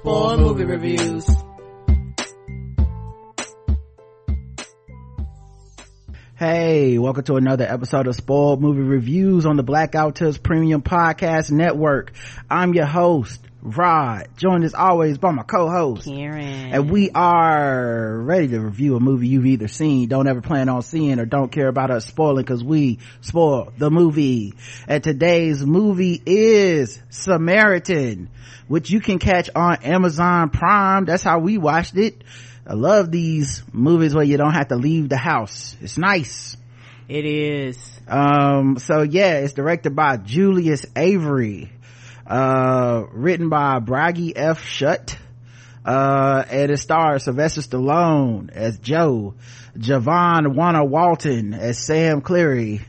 Spoil movie reviews. Hey, welcome to another episode of Spoiled Movie Reviews on the Blackout Tales Premium Podcast Network. I'm your host, Rod, joined as always by my co-host, Karen. And we are ready to review a movie you've either seen, don't ever plan on seeing, or don't care about us spoiling because we spoil the movie. And today's movie is Samaritan, which you can catch on Amazon Prime. That's how we watched it. I love these movies where you don't have to leave the house. It's nice. It is. Um, so yeah, it's directed by Julius Avery, uh, written by Bragi F. Schut, uh, and it stars Sylvester Stallone as Joe, Javon Wanna Walton as Sam Cleary,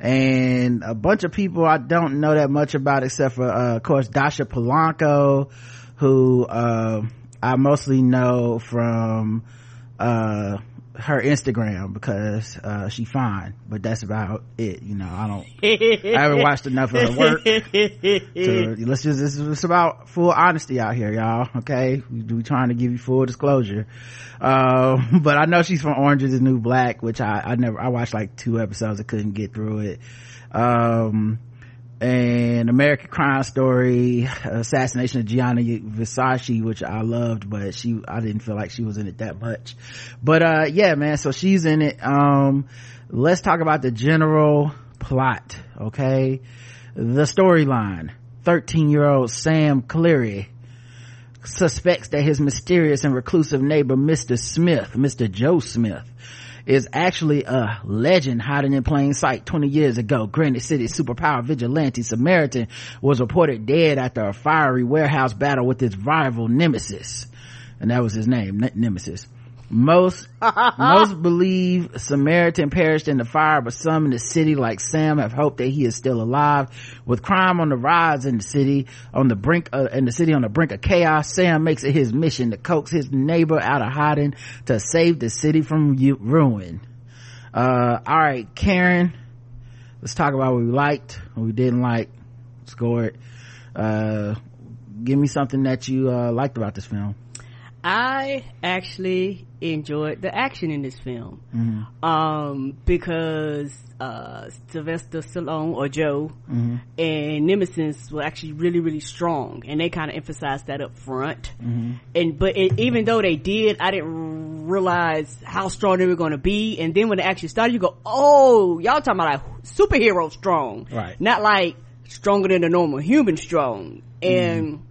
and a bunch of people I don't know that much about except for, uh, of course, Dasha Polanco, who, uh, I mostly know from, uh, her Instagram because, uh, she fine, but that's about it. You know, I don't, I haven't watched enough of her work to, let's just, this is about full honesty out here, y'all. Okay. We, we trying to give you full disclosure. Uh, but I know she's from Orange is the New Black, which I, I never, I watched like two episodes. I couldn't get through it. Um, and American Crime Story, Assassination of Gianni Versace, which I loved, but she, I didn't feel like she was in it that much. But, uh, yeah, man, so she's in it. Um, let's talk about the general plot, okay? The storyline. 13 year old Sam Cleary suspects that his mysterious and reclusive neighbor, Mr. Smith, Mr. Joe Smith, is actually a legend hiding in plain sight 20 years ago. Granite City superpower vigilante Samaritan was reported dead after a fiery warehouse battle with his rival Nemesis. And that was his name, Nemesis. Most, most believe Samaritan perished in the fire, but some in the city, like Sam, have hoped that he is still alive. With crime on the rise in the city, on the brink of, in the city on the brink of chaos, Sam makes it his mission to coax his neighbor out of hiding to save the city from ruin. Uh, all right, Karen, let's talk about what we liked, what we didn't like, score it. Uh, give me something that you, uh, liked about this film. I actually enjoyed the action in this film mm-hmm. um, because uh, Sylvester Stallone or Joe mm-hmm. and Nemesis were actually really really strong, and they kind of emphasized that up front. Mm-hmm. And but it, even though they did, I didn't realize how strong they were going to be. And then when it actually started, you go, "Oh, y'all talking about like superhero strong, right? Not like stronger than a normal human strong." And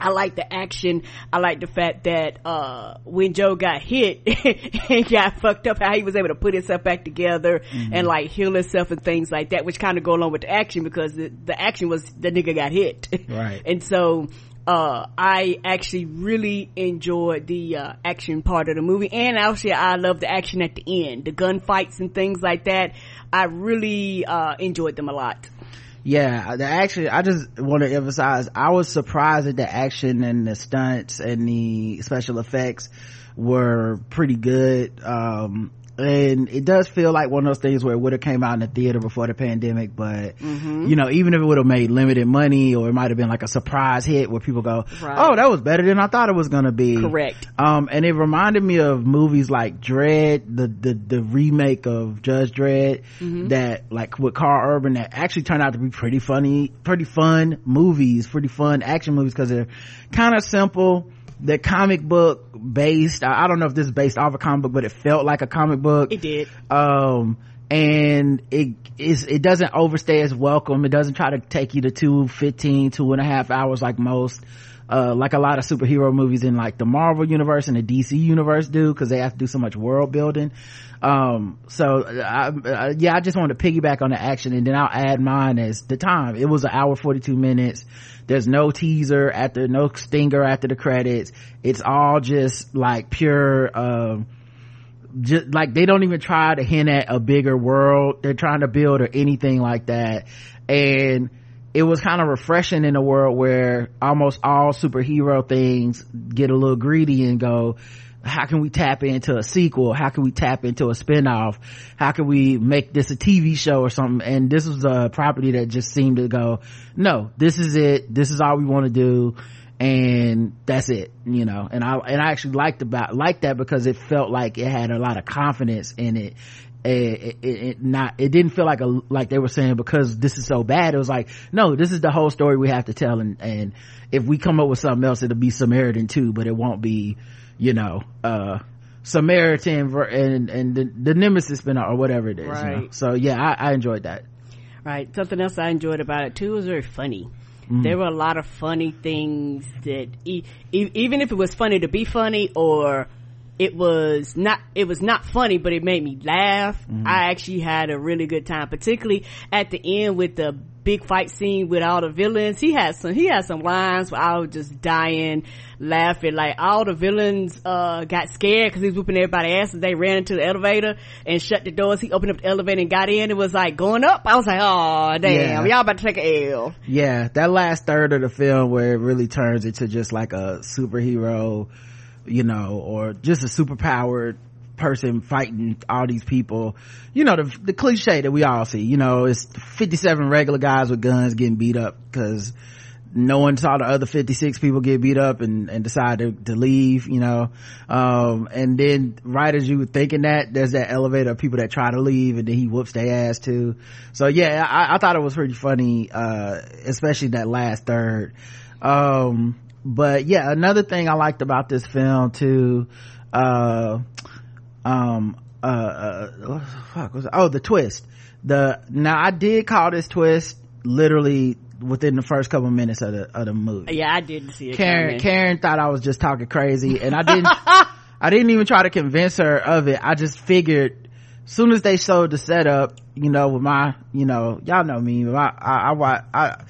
I like the action. I like the fact that, uh, when Joe got hit and got fucked up, how he was able to put himself back together mm-hmm. and like heal himself and things like that, which kind of go along with the action because the, the action was the nigga got hit. Right. and so, uh, I actually really enjoyed the, uh, action part of the movie. And actually, I love the action at the end, the gunfights and things like that. I really, uh, enjoyed them a lot yeah the action i just want to emphasize i was surprised at the action and the stunts and the special effects were pretty good. Um and it does feel like one of those things where it would have came out in the theater before the pandemic but mm-hmm. you know even if it would have made limited money or it might have been like a surprise hit where people go right. oh that was better than i thought it was gonna be correct um and it reminded me of movies like Dredd the the, the remake of judge Dredd mm-hmm. that like with Karl Urban that actually turned out to be pretty funny pretty fun movies pretty fun action movies because they're kind of simple the comic book based I, I, don't know if this is based off a comic book but it felt like a comic book. It did. Um and it is it doesn't overstay its welcome. It doesn't try to take you to two 15 two and a half hours like most uh, like a lot of superhero movies in like the Marvel universe and the DC universe do because they have to do so much world building. Um, so I, uh, yeah, I just wanted to piggyback on the action and then I'll add mine as the time. It was an hour 42 minutes. There's no teaser after, no stinger after the credits. It's all just like pure, um, just like they don't even try to hint at a bigger world they're trying to build or anything like that and it was kind of refreshing in a world where almost all superhero things get a little greedy and go how can we tap into a sequel? How can we tap into a spin-off? How can we make this a tv show or something? And this was a property that just seemed to go no this is it. This is all we want to do. And that's it you know. And i and i actually liked about liked that because it felt like it had a lot of confidence in it it, it, it, not it didn't feel like a like they were saying because this is so bad it was like no this is the whole story we have to tell and and if we come up with something else it'll be samaritan too but it won't be you know uh samaritan and and the, the nemesis spin or whatever it is right. You know? so yeah I, I enjoyed that right something else i enjoyed about it too was very funny Mm. There were a lot of funny things that e- e- even if it was funny to be funny or it was not it was not funny but it made me laugh. Mm-hmm. i actually had a really good time particularly at the end with the big fight scene with all the villains. He had some he had some lines where i was just dying laughing. Like all the villains uh got scared because he was whooping everybody ass as they ran into the elevator and shut the doors. He opened up the elevator and got in. It was like going up. I was like oh damn yeah. y'all about to take a l. Yeah that last third of the film where it really turns into just like a superhero you know, or just a superpowered person fighting all these people. You know, the, the cliche that we all see, you know, it's 57 regular guys with guns getting beat up because no one saw the other 56 people get beat up and, and decide to, to leave, you know. Um, and then right as you were thinking that, there's that elevator of people that try to leave and then he whoops their ass too. So yeah, I, I thought it was pretty funny, uh, especially that last third. Um, but yeah another thing i liked about this film too uh um uh, uh fuck was it? oh the twist the now i did call this twist literally within the first couple minutes of the of the movie yeah i didn't see it karen coming. karen thought i was just talking crazy and i didn't i didn't even try to convince her of it i just figured soon as they showed the setup you know with my you know y'all know me I, I, I, I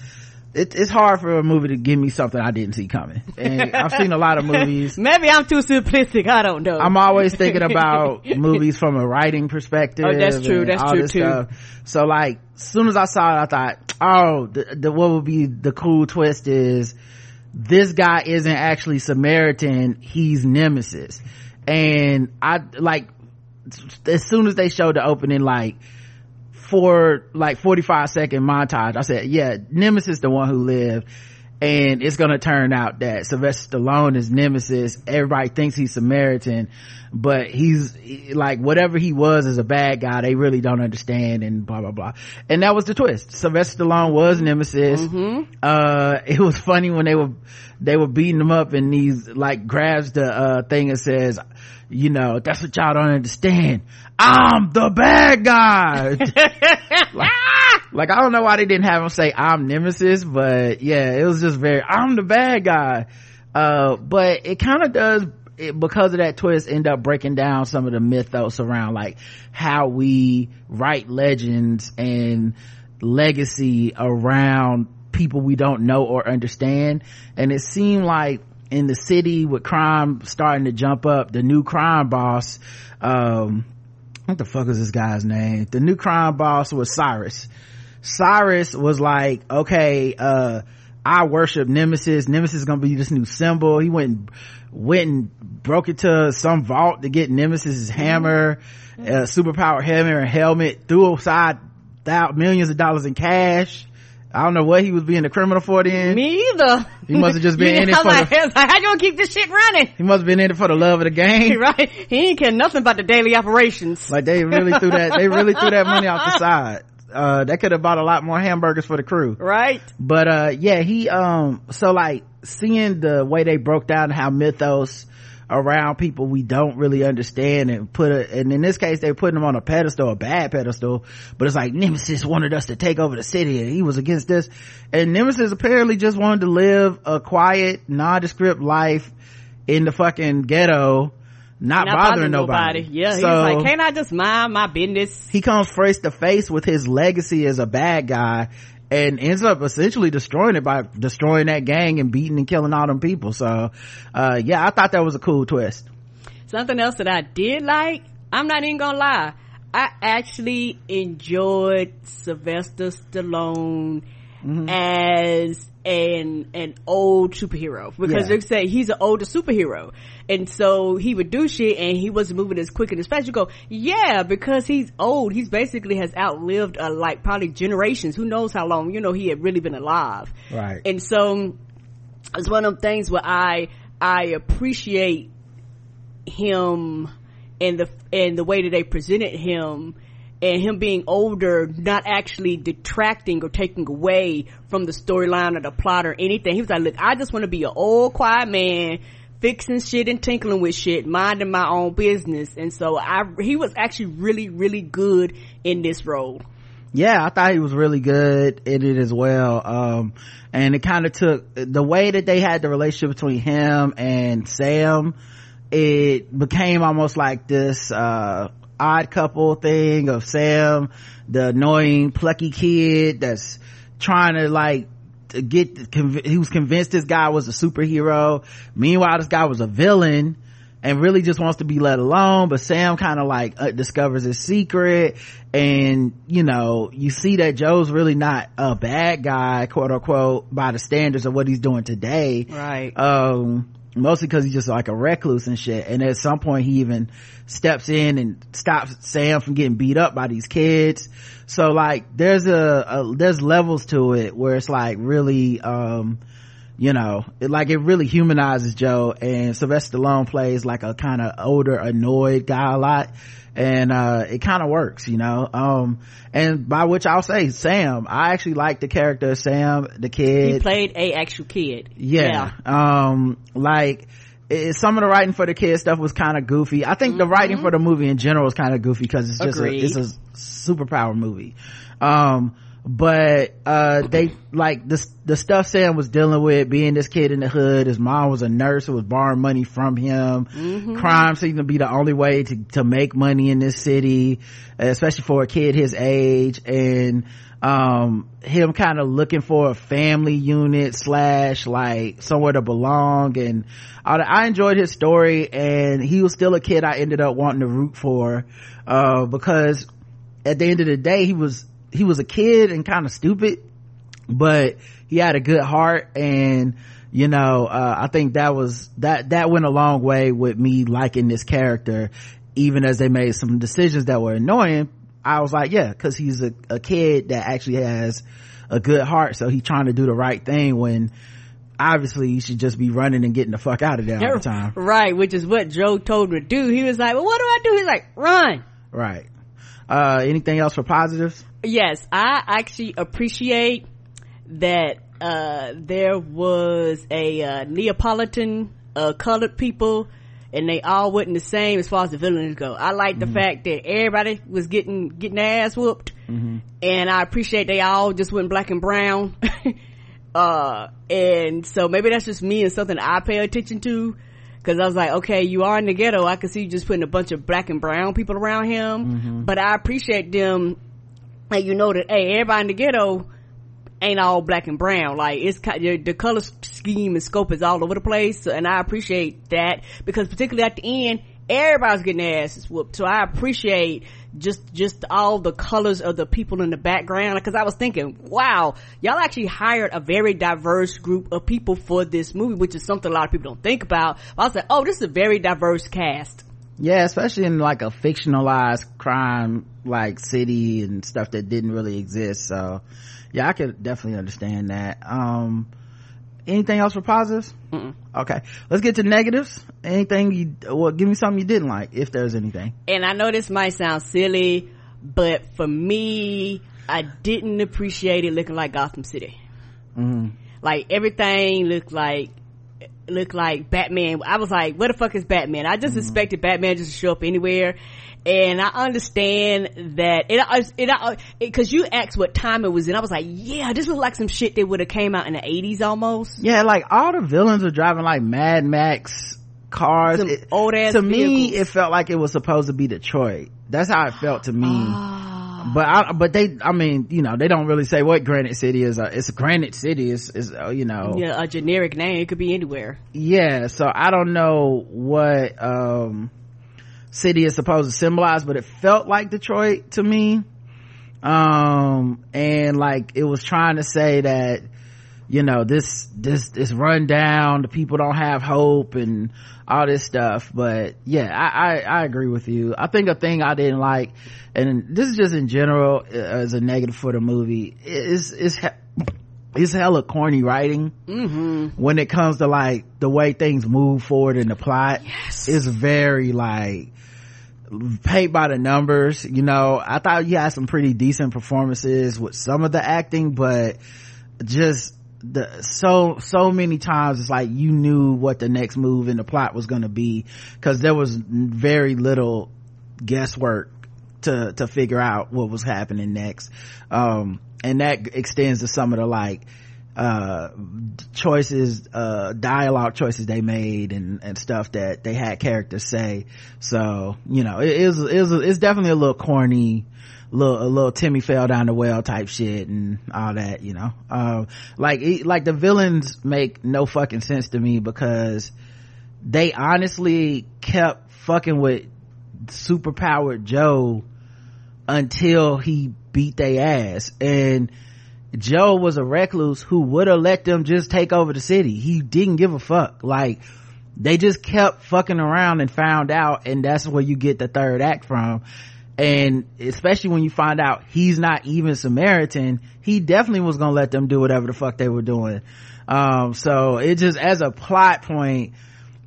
it, it's hard for a movie to give me something I didn't see coming. And I've seen a lot of movies. Maybe I'm too simplistic. I don't know. I'm always thinking about movies from a writing perspective. Oh, that's true. That's true too. Stuff. So like, as soon as I saw it, I thought, oh, the, the, what would be the cool twist is this guy isn't actually Samaritan. He's Nemesis. And I like, as soon as they showed the opening, like, for like 45 second montage i said yeah nemesis the one who lived and it's gonna turn out that sylvester stallone is nemesis. Everybody thinks he's samaritan but he's like whatever he was as a bad guy. They really don't understand and blah blah blah. And that was the twist. Sylvester stallone was nemesis. Mm-hmm. uh it was funny when they were they were beating him up and he's like grabs the uh thing and says you know, that's what y'all don't understand. I'm the bad guy. like, like, I don't know why they didn't have him say I'm Nemesis, but yeah, it was just very, I'm the bad guy. Uh, but it kind of does, it, because of that twist, end up breaking down some of the mythos around like how we write legends and legacy around people we don't know or understand. And it seemed like in the city with crime starting to jump up the new crime boss um what the fuck is this guy's name? The new crime boss was cyrus. Cyrus was like okay uh i worship nemesis. Nemesis is gonna be this new symbol. He went went and broke into some vault to get nemesis's hammer uh, superpower hammer and helmet threw aside millions of dollars in cash I don't know what he was being a criminal for then. Me either. He must have just been in it for like, the, like, how you gonna keep this shit running? He must have been in it for the love of the game. right. He ain't care nothing about the daily operations. Like they really threw that, they really threw that money off the side. Uh, that could have bought a lot more hamburgers for the crew. Right. But, uh, yeah, he, um, so like seeing the way they broke down how mythos around people we don't really understand and put a, and in this case they're putting him on a pedestal a bad pedestal but it's like nemesis wanted us to take over the city and he was against this and nemesis apparently just wanted to live a quiet nondescript life in the fucking ghetto not, not bothering, bothering nobody. nobody. Yeah, so, he's like, can't I just mind my business? He comes face to face with his legacy as a bad guy and ends up essentially destroying it by destroying that gang and beating and killing all them people. So, uh, yeah, I thought that was a cool twist. Something else that I did like, I'm not even gonna lie, I actually enjoyed Sylvester Stallone mm-hmm. as an an old superhero. Because yeah. they say he's an older superhero. And so he would do shit and he wasn't moving as quick and as fast. You go yeah because he's old. He's basically has outlived uh, like probably generations. Who knows how long you know he had really been alive. Right. And so it's one of them things where i i appreciate him and the and the way that they presented him and him being older not actually detracting or taking away from the storyline or the plot or anything. He was like, look, I just want to be an old quiet man fixing shit and tinkling with shit, minding my own business. And so I, he was actually really, really good in this role. Yeah, I thought he was really good in it as well. Um, and it kind of took the way that they had the relationship between him and Sam. It became almost like this, uh, odd couple thing of Sam, the annoying plucky kid that's trying to like to get he was convinced this guy was a superhero. Meanwhile, this guy was a villain and really just wants to be let alone. But Sam kind of like uh, discovers his secret and you know, you see that Joe's really not a bad guy, quote unquote, by the standards of what he's doing today. Right. Um, mostly because he's just like a recluse and shit. And at some point he even steps in and stops sam from getting beat up by these kids. So like there's a, a there's levels to it where it's like really um you know it, like it really humanizes joe. And sylvester stallone plays like a kind of older annoyed guy a lot and uh it kind of works you know? Um and by which i'll say sam i actually like the character of sam the kid. He played a actual kid. Yeah, yeah. um like it, some of the writing for the kid stuff was kind of goofy. I think mm-hmm. the writing for the movie in general is kind of goofy because it's just a, it's a superpower movie. Um but uh they like the the stuff sam was dealing with being this kid in the hood his mom was a nurse who was borrowing money from him. Mm-hmm. crime seemed to be the only way to to make money in this city especially for a kid his age. And um him kind of looking for a family unit slash like somewhere to belong. And I, I, enjoyed his story and he was still a kid i ended up wanting to root for uh because at the end of the day he was he was a kid and kind of stupid but he had a good heart and you know uh, i think that was that that went a long way with me liking this character. Even as they made some decisions that were annoying i was like yeah because he's a, a kid that actually has a good heart so he's trying to do the right thing when obviously you should just be running and getting the fuck out of there all the time. right which is what joe told him to do. He was like well what do i do? He's like run. Right. Uh anything else for positives yes i actually appreciate that uh, there was a uh, neapolitan uh, colored people and they all wasn't the same as far as the villains go i like mm-hmm. the fact that everybody was getting getting their ass whooped mm-hmm. and i appreciate they all just went black and brown uh and so maybe that's just me and something i pay attention to because I was like, okay, you are in the ghetto. I can see you just putting a bunch of black and brown people around him, mm-hmm. but I appreciate them like you know that hey everybody in the ghetto ain't all black and brown. Like it's the color scheme and scope is all over the place. And i appreciate that because particularly at the end everybody's getting their asses whooped. So i appreciate just just all the colors of the people in the background. Because i was thinking wow y'all actually hired a very diverse group of people for this movie which is something a lot of people don't think about. I was like oh this is a very diverse cast yeah especially in like a fictionalized crime like city and stuff that didn't really exist so yeah i could definitely understand that. Um anything else for positives? Mm-mm. okay let's get to negatives. Anything you well give me something you didn't like if there's anything. And i know this might sound silly but for me i didn't appreciate it looking like gotham city. Mm-hmm. like everything looked like looked like Batman. I was like, what the fuck is Batman? I just mm-hmm. expected Batman just to show up anywhere. And I understand that it, it, it, cause you asked what time it was in. I was like, yeah, this was like some shit that would have came out in the eighties almost. Yeah, like all the villains were driving like Mad Max cars. old ass To vehicles. me, it felt like it was supposed to be Detroit. That's how it felt to me. Ah but I, but they, I mean, you know, they don't really say what Granite City is. Uh, it's a Granite City. Is is uh, you know, yeah, a generic name. It could be anywhere. Yeah. So I don't know what um city is supposed to symbolize, but it felt like Detroit to me. Um, and like it was trying to say that you know this this this run down the people don't have hope and all this stuff but yeah I, I, I agree with you i think a thing i didn't like and this is just in general uh, as a negative for the movie is is it's hella corny writing mm-hmm. when it comes to like the way things move forward in the plot yes. it's very like paint by the numbers you know i thought you had some pretty decent performances with some of the acting but just the so so many times it's like you knew what the next move in the plot was going to be because there was very little guesswork to to figure out what was happening next. Um, and that extends to some of the like uh, choices uh, dialogue choices they made and and stuff that they had characters say. So you know it is it is it's definitely a little corny little a little Timmy fell down the well type shit and all that, you know. Um, like like the villains make no fucking sense to me because they honestly kept fucking with superpowered Joe until he beat their ass and Joe was a recluse who would have let them just take over the city. He didn't give a fuck. Like they just kept fucking around and found out and that's where you get the third act from and especially when you find out he's not even samaritan he definitely was gonna let them do whatever the fuck they were doing. Um, so it just as a plot point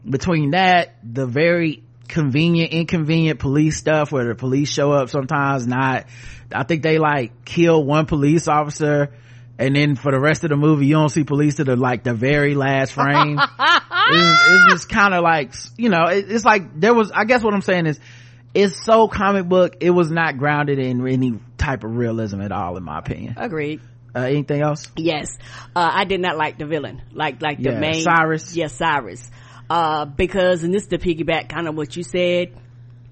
between that the very convenient inconvenient police stuff where the police show up sometimes not i think they like kill one police officer and then for the rest of the movie you don't see police to the like the very last frame. It's, it's, just kind of like you know it, it's like there was i guess what i'm saying is it's so comic book it was not grounded in any type of realism at all in my opinion. Agreed. Uh, anything else? Yes. Uh, i did not like the villain. Like like the yeah, main cyrus. Yes cyrus. Uh, because and this is the piggyback kind of what you said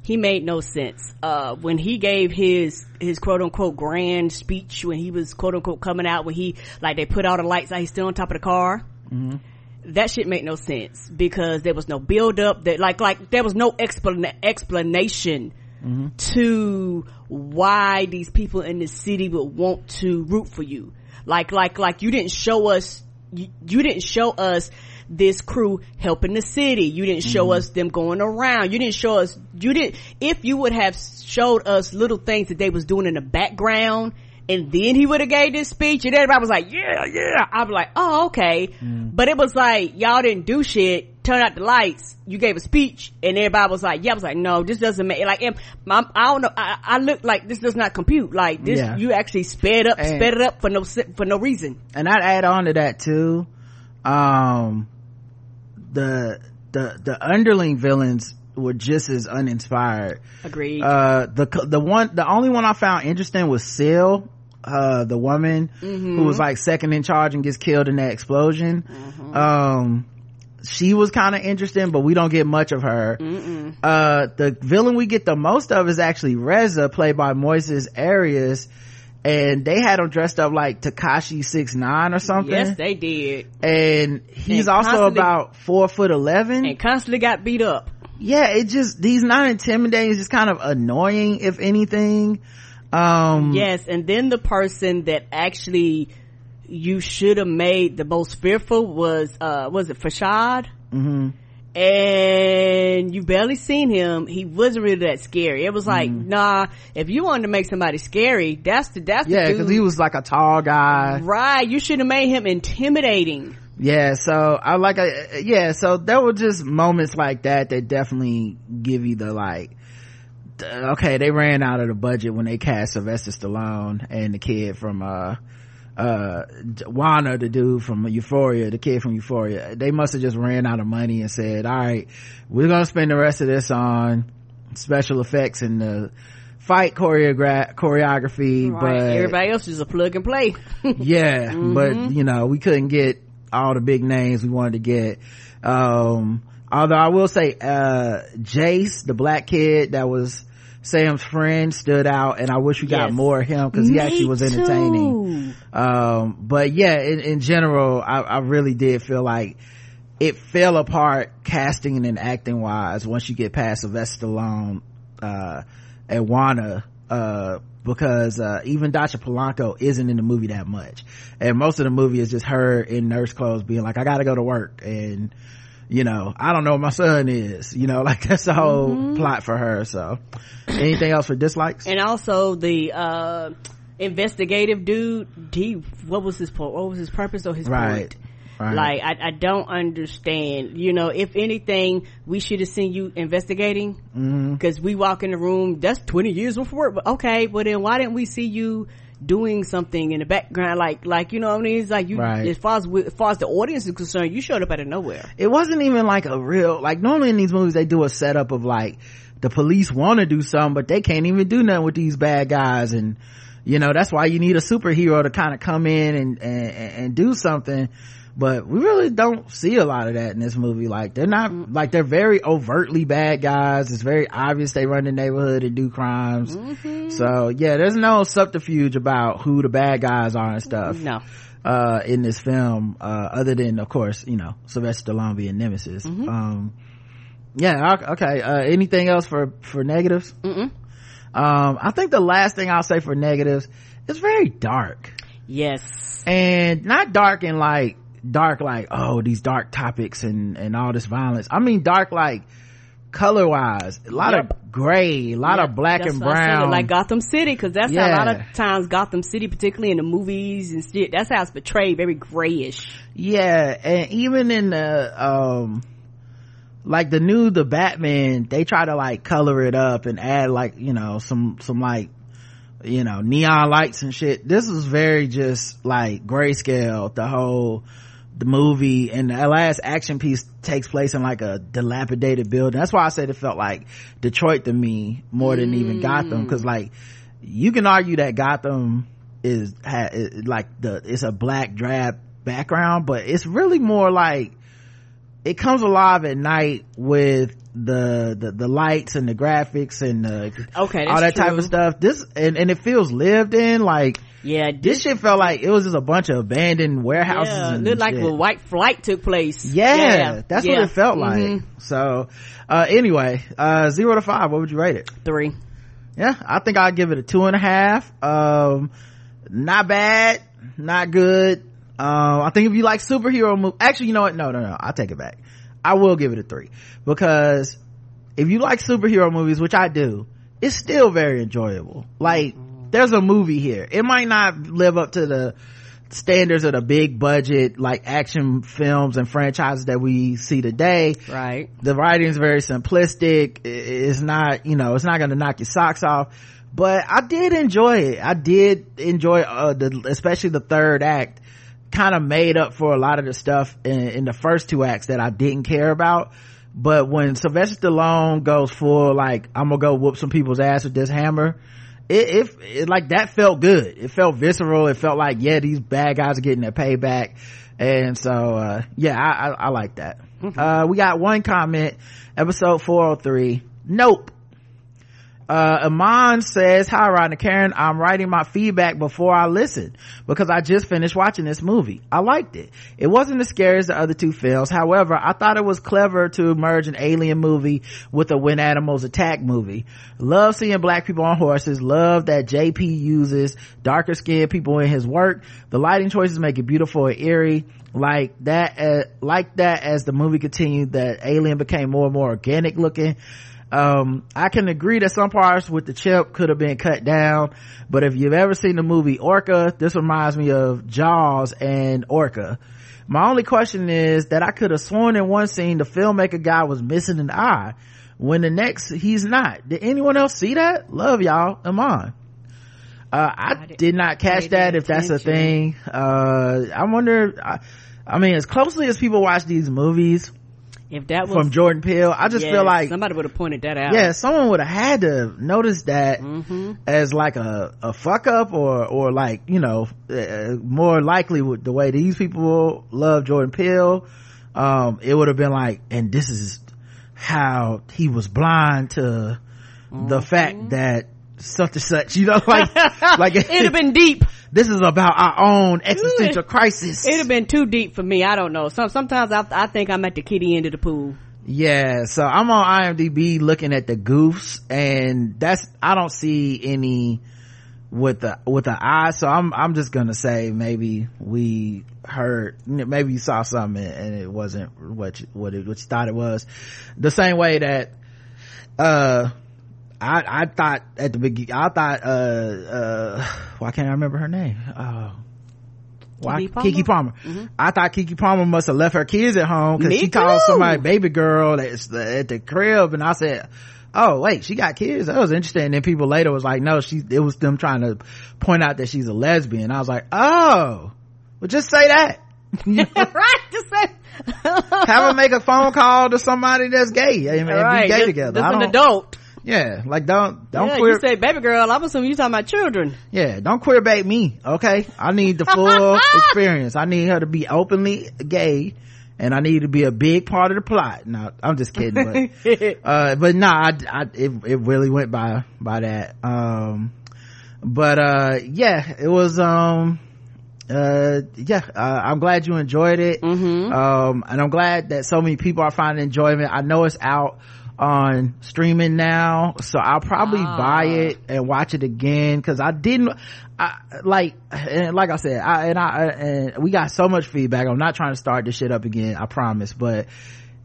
he made no sense. Uh, when he gave his his quote unquote grand speech when he was quote unquote coming out when he like they put all the lights out he's still on top of the car. Mm-hmm that shit make no sense because there was no build up that like like there was no explan- explanation mm-hmm. to why these people in the city would want to root for you like like like you didn't show us you, you didn't show us this crew helping the city. You didn't show mm-hmm. us them going around. You didn't show us, you didn't, if you would have showed us little things that they was doing in the background and then he would have gave this speech and everybody was like, yeah, yeah. I was like, oh, okay. Mm. But it was like, y'all didn't do shit, turn out the lights, you gave a speech and everybody was like, yeah, I was like, no, this doesn't make, like, I don't know, I, I look like this does not compute. Like this, yeah. you actually sped up, and, sped it up for no, for no reason. And I'd add on to that too, um, the, the, the underling villains were just as uninspired. Agreed. Uh, the, the one, the only one I found interesting was Sil uh the woman mm-hmm. who was like second in charge and gets killed in that explosion mm-hmm. um she was kind of interesting but we don't get much of her uh the villain we get the most of is actually reza played by moises arias and they had him dressed up like Tekashi six nine or something. Yes, they did. And he's and also about four foot eleven. And constantly got beat up. Yeah, it just he's not intimidating. It's just kind of annoying, if anything um yes and then the person that actually you should have made the most fearful was uh was it Fashad mm-hmm. and you barely seen him he wasn't really that scary it was like mm-hmm. nah if you wanted to make somebody scary that's the that's yeah because he was like a tall guy right you should have made him intimidating yeah so i like a yeah so there were just moments like that that definitely give you the like okay, they ran out of the budget when they cast Sylvester Stallone and the kid from, uh, uh Wanna, the dude from Euphoria, the kid from Euphoria, they must have just ran out of money and said, "All right, we're gonna spend the rest of this on special effects and the fight choreogra- choreography." Right. But everybody else is a plug and play. yeah, Mm-hmm. but you know, we couldn't get all the big names we wanted to get. Um, although I will say, uh, Jace, the black kid that was Sam's friend stood out and I wish we got more of him because he actually was entertaining. too. Um, but yeah, in, in general, I, I really did feel like it fell apart casting and acting wise once you get past Sylvester Stallone, uh, and Wanna, uh, because, uh, even Dasha Polanco isn't in the movie that much. And most of the movie is just her in nurse clothes being like, I gotta go to work. And, you know, I don't know what my son is, you know, like that's the whole plot for her. So anything else for dislikes? And also the uh investigative dude, he what was his po- what was his purpose or his Right. point? Right. Like I, I don't understand. You know, if anything, we should have seen you investigating Mm-hmm. because we walk in the room. That's twenty years worth of work. But okay, but then why didn't we see you doing something in the background? Like, like you know what I mean? It's like you, Right. as far as as far as the audience is concerned, you showed up out of nowhere. it wasn't even like a real like normally in these movies they do a setup of like the police want to do something but they can't even do nothing with these bad guys and you know that's why you need a superhero to kind of come in and, and and do something but we really don't see a lot of that in this movie. Like they're not like they're very overtly bad guys. It's very obvious they run the neighborhood and do crimes. So yeah there's no subterfuge about who the bad guys are and stuff No. uh in this film uh other than of course you know sylvester stallone being nemesis. Um yeah okay uh anything else for for negatives? Um i think the last thing i'll say for negatives is very dark. Yes. and not dark in like dark like oh these dark topics and and all this violence i mean dark like color wise a lot Yep. of gray a lot Yeah, of black that's and why I said it, brown like Gotham City, because that's how a lot of times Gotham City, particularly in the movies and shit, that's how it's portrayed, very grayish. Yeah, and even in the um like the new the Batman, they try to like color it up and add like, you know, some some like you know, neon lights and shit. This is very just like grayscale, the whole the movie and the last action piece takes place in like a dilapidated building. That's why I said it felt like Detroit to me more than even Gotham cuz like you can argue that Gotham is ha, is like the it's a black drab background, but it's really more like it comes alive at night with the the, the lights and the graphics and the Okay, all that that's type of stuff. This and, and it feels lived in. Like Yeah, this shit felt like it was just a bunch of abandoned warehouses. yeah, and looked like shit. a white flight took place. Yeah, that's what it felt like. Mhm. So, uh, anyway, uh, zero to five, what would you rate it? Three. Yeah, I think I'd give it a two and a half. Um, not bad, not good. Um, I think if you like superhero movie, actually, you know what? No, no, no, I'll take it back. I will give it a three because if you like superhero movies, which I do, it's still very enjoyable. Like, there's a movie here. It might not live up to the standards of the big budget, like action films and franchises that we see today Right. the writing is very simplistic it's not you know it's not gonna knock your socks off but i did enjoy it i did enjoy uh the especially the third act kind of made up for a lot of the stuff in, in the first two acts that i didn't care about. But when sylvester stallone goes full like i'm gonna go whoop some people's ass with this hammer it, it, it like that felt good. It felt visceral. It felt like yeah these bad guys are getting their payback. And so uh yeah i i, I like that. Uh we got one comment episode 403 nope uh, Iman says, hi, Rod and Karen. I'm writing my feedback before I listen because I just finished watching this movie. I liked it. It wasn't as scary as the other two films. However, I thought it was clever to merge an alien movie with a when animals attack movie. Love seeing black people on horses. Love that JP uses darker skinned people in his work. The lighting choices make it beautiful and eerie like that uh, like that as the movie continued that alien became more and more organic looking um i can agree that some parts with the chip could have been cut down but if you've ever seen the movie orca this reminds me of jaws and orca. My only question is that i could have sworn in one scene the filmmaker guy was missing an eye when the next he's not. Did anyone else see that? Love y'all i'm on Uh, I, did not catch that if that's a thing. Uh, I wonder, I, I mean, as closely as people watch these movies, if that was from Jordan Peele, I just feel like somebody would have pointed that out. Yeah, someone would have had to notice that mm-hmm. as like a, a fuck up or, or like, you know, uh, more likely with the way these people love Jordan Peele, um, it would have been like, and this is how he was blind to mm-hmm. the fact that such and such, you know, like, like it'd have been deep. This is about our own existential crisis. It'd have been too deep for me. I don't know. Some, sometimes I, I think I'm at the kitty end of the pool. Yeah, so I'm on IMDb looking at the goofs and that's, I don't see any with the, with the eye. So I'm, I'm just gonna say maybe we heard, maybe you saw something and it wasn't what, you, what it, what you thought it was. The same way that, uh, I, I thought at the beginning, I thought, uh, uh, why can't I remember her name? Uh, why Keke Palmer? Keke Palmer. Mm-hmm. I thought Keke Palmer must have left her kids at home because she too. called somebody baby girl at, at the crib, and I said, "Oh wait, she got kids." That was interesting. And then people later was like, "No, she." It was them trying to point out that she's a lesbian. I was like, "Oh, well, just say that." right, just say. Have her make a phone call to somebody that's gay and, right. be gay just, together. Just an adult yeah like don't don't yeah, queer you say baby girl i'm assuming you talking about children. Yeah don't queer bait me okay? I need the full experience. I need her to be openly gay and i need to be a big part of the plot. No i'm just kidding but uh but nah I, I, it, it really went by by that. Um but uh yeah it was um uh yeah uh, i'm glad you enjoyed it. Mm-hmm. um and i'm glad that so many people are finding enjoyment. I know it's out on streaming now so i'll probably ah. buy it and watch it again because i didn't I, like and like i said i and i and we got so much feedback. I'm not trying to start this shit up again i promise but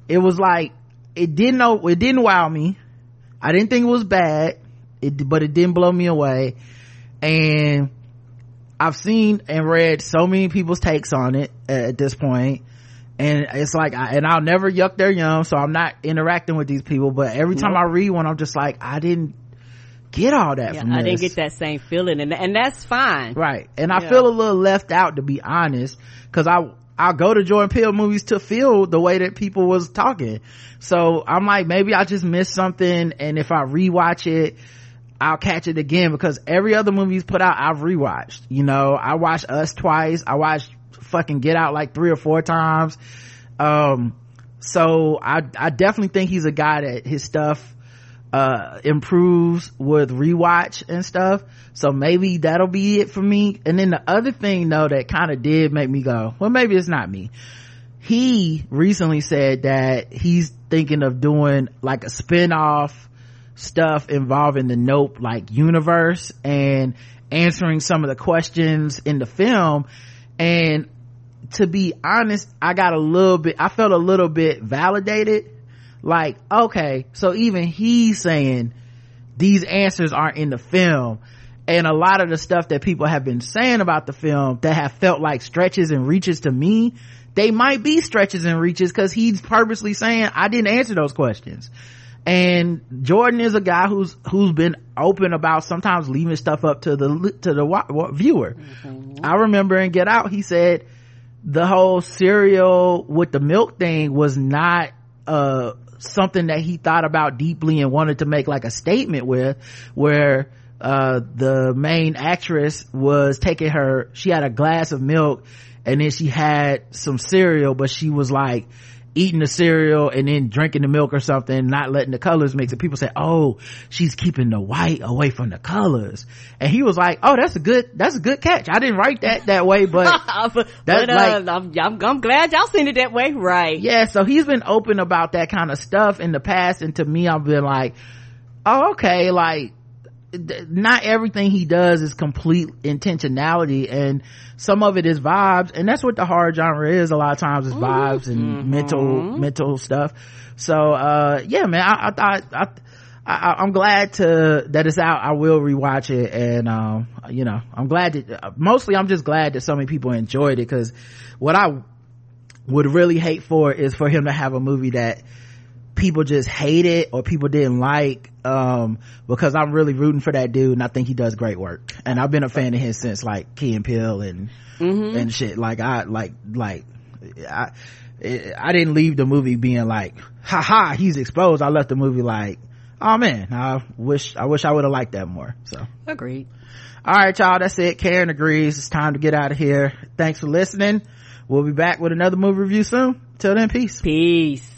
it was like it didn't know it didn't wow me. I didn't think it was bad it but it didn't blow me away. And i've seen and read so many people's takes on it at this point and it's like I, and i'll never yuck their yum so i'm not interacting with these people but every time nope. i read one i'm just like i didn't get all that yeah, i didn't get that same feeling and, and that's fine right and yeah. i feel a little left out to be honest because i i go to jordan peele movies to feel the way that people was talking so i'm like maybe i just missed something and if i rewatch it I'll catch it again because every other movie he's put out, I've rewatched. You know, I watched Us twice. I watched fucking get out like three or four times. Um so i i definitely think he's a guy that his stuff uh improves with rewatch and stuff. So maybe that'll be it for me. And then the other thing though that kind of did make me go well maybe it's not me. He recently said that he's thinking of doing like a spin-off stuff involving the nope like universe and answering some of the questions in the film and to be honest, I got a little bit, I felt a little bit validated. Like, okay, so even he's saying these answers aren't in the film. And a lot of the stuff that people have been saying about the film that have felt like stretches and reaches to me, they might be stretches and reaches because he's purposely saying, I didn't answer those questions. And Jordan is a guy who's, who's been open about sometimes leaving stuff up to the, to the viewer. Mm-hmm. I remember in Get Out, he said, the whole cereal with the milk thing was not uh something that he thought about deeply and wanted to make like a statement with where uh the main actress was taking her she had a glass of milk and then she had some cereal but she was like eating the cereal and then drinking the milk or something, not letting the colors mix. And people say, "Oh, she's keeping the white away from the colors." And he was like, "Oh, that's a good, that's a good catch. I didn't write that that way, but, but that's uh, like, I'm, I'm, I'm glad y'all seen it that way, right?" Yeah. So he's been open about that kind of stuff in the past, and to me, I've been like, "Oh, okay, like." Not everything he does is complete intentionality and some of it is vibes and that's what the horror genre is a lot of times is mm-hmm. vibes and mm-hmm. mental mental stuff so uh yeah man i, I thought I, I, am glad to that it's out. I will rewatch it, and um, you know, I'm glad that mostly I'm just glad that so many people enjoyed it. Because what I would really hate for is for him to have a movie that people just hate it or people didn't like um because i'm really rooting for that dude and i think he does great work. And i've been a fan of his since like key and Peele and mm-hmm. and shit. Like i like like i i didn't leave the movie being like ha ha he's exposed. I left the movie like oh man i wish i wish i would have liked that more. So. Agreed. All right y'all that's it. Karen agrees. It's time to get out of here. Thanks for listening. We'll be back with another movie review soon. Till then peace. Peace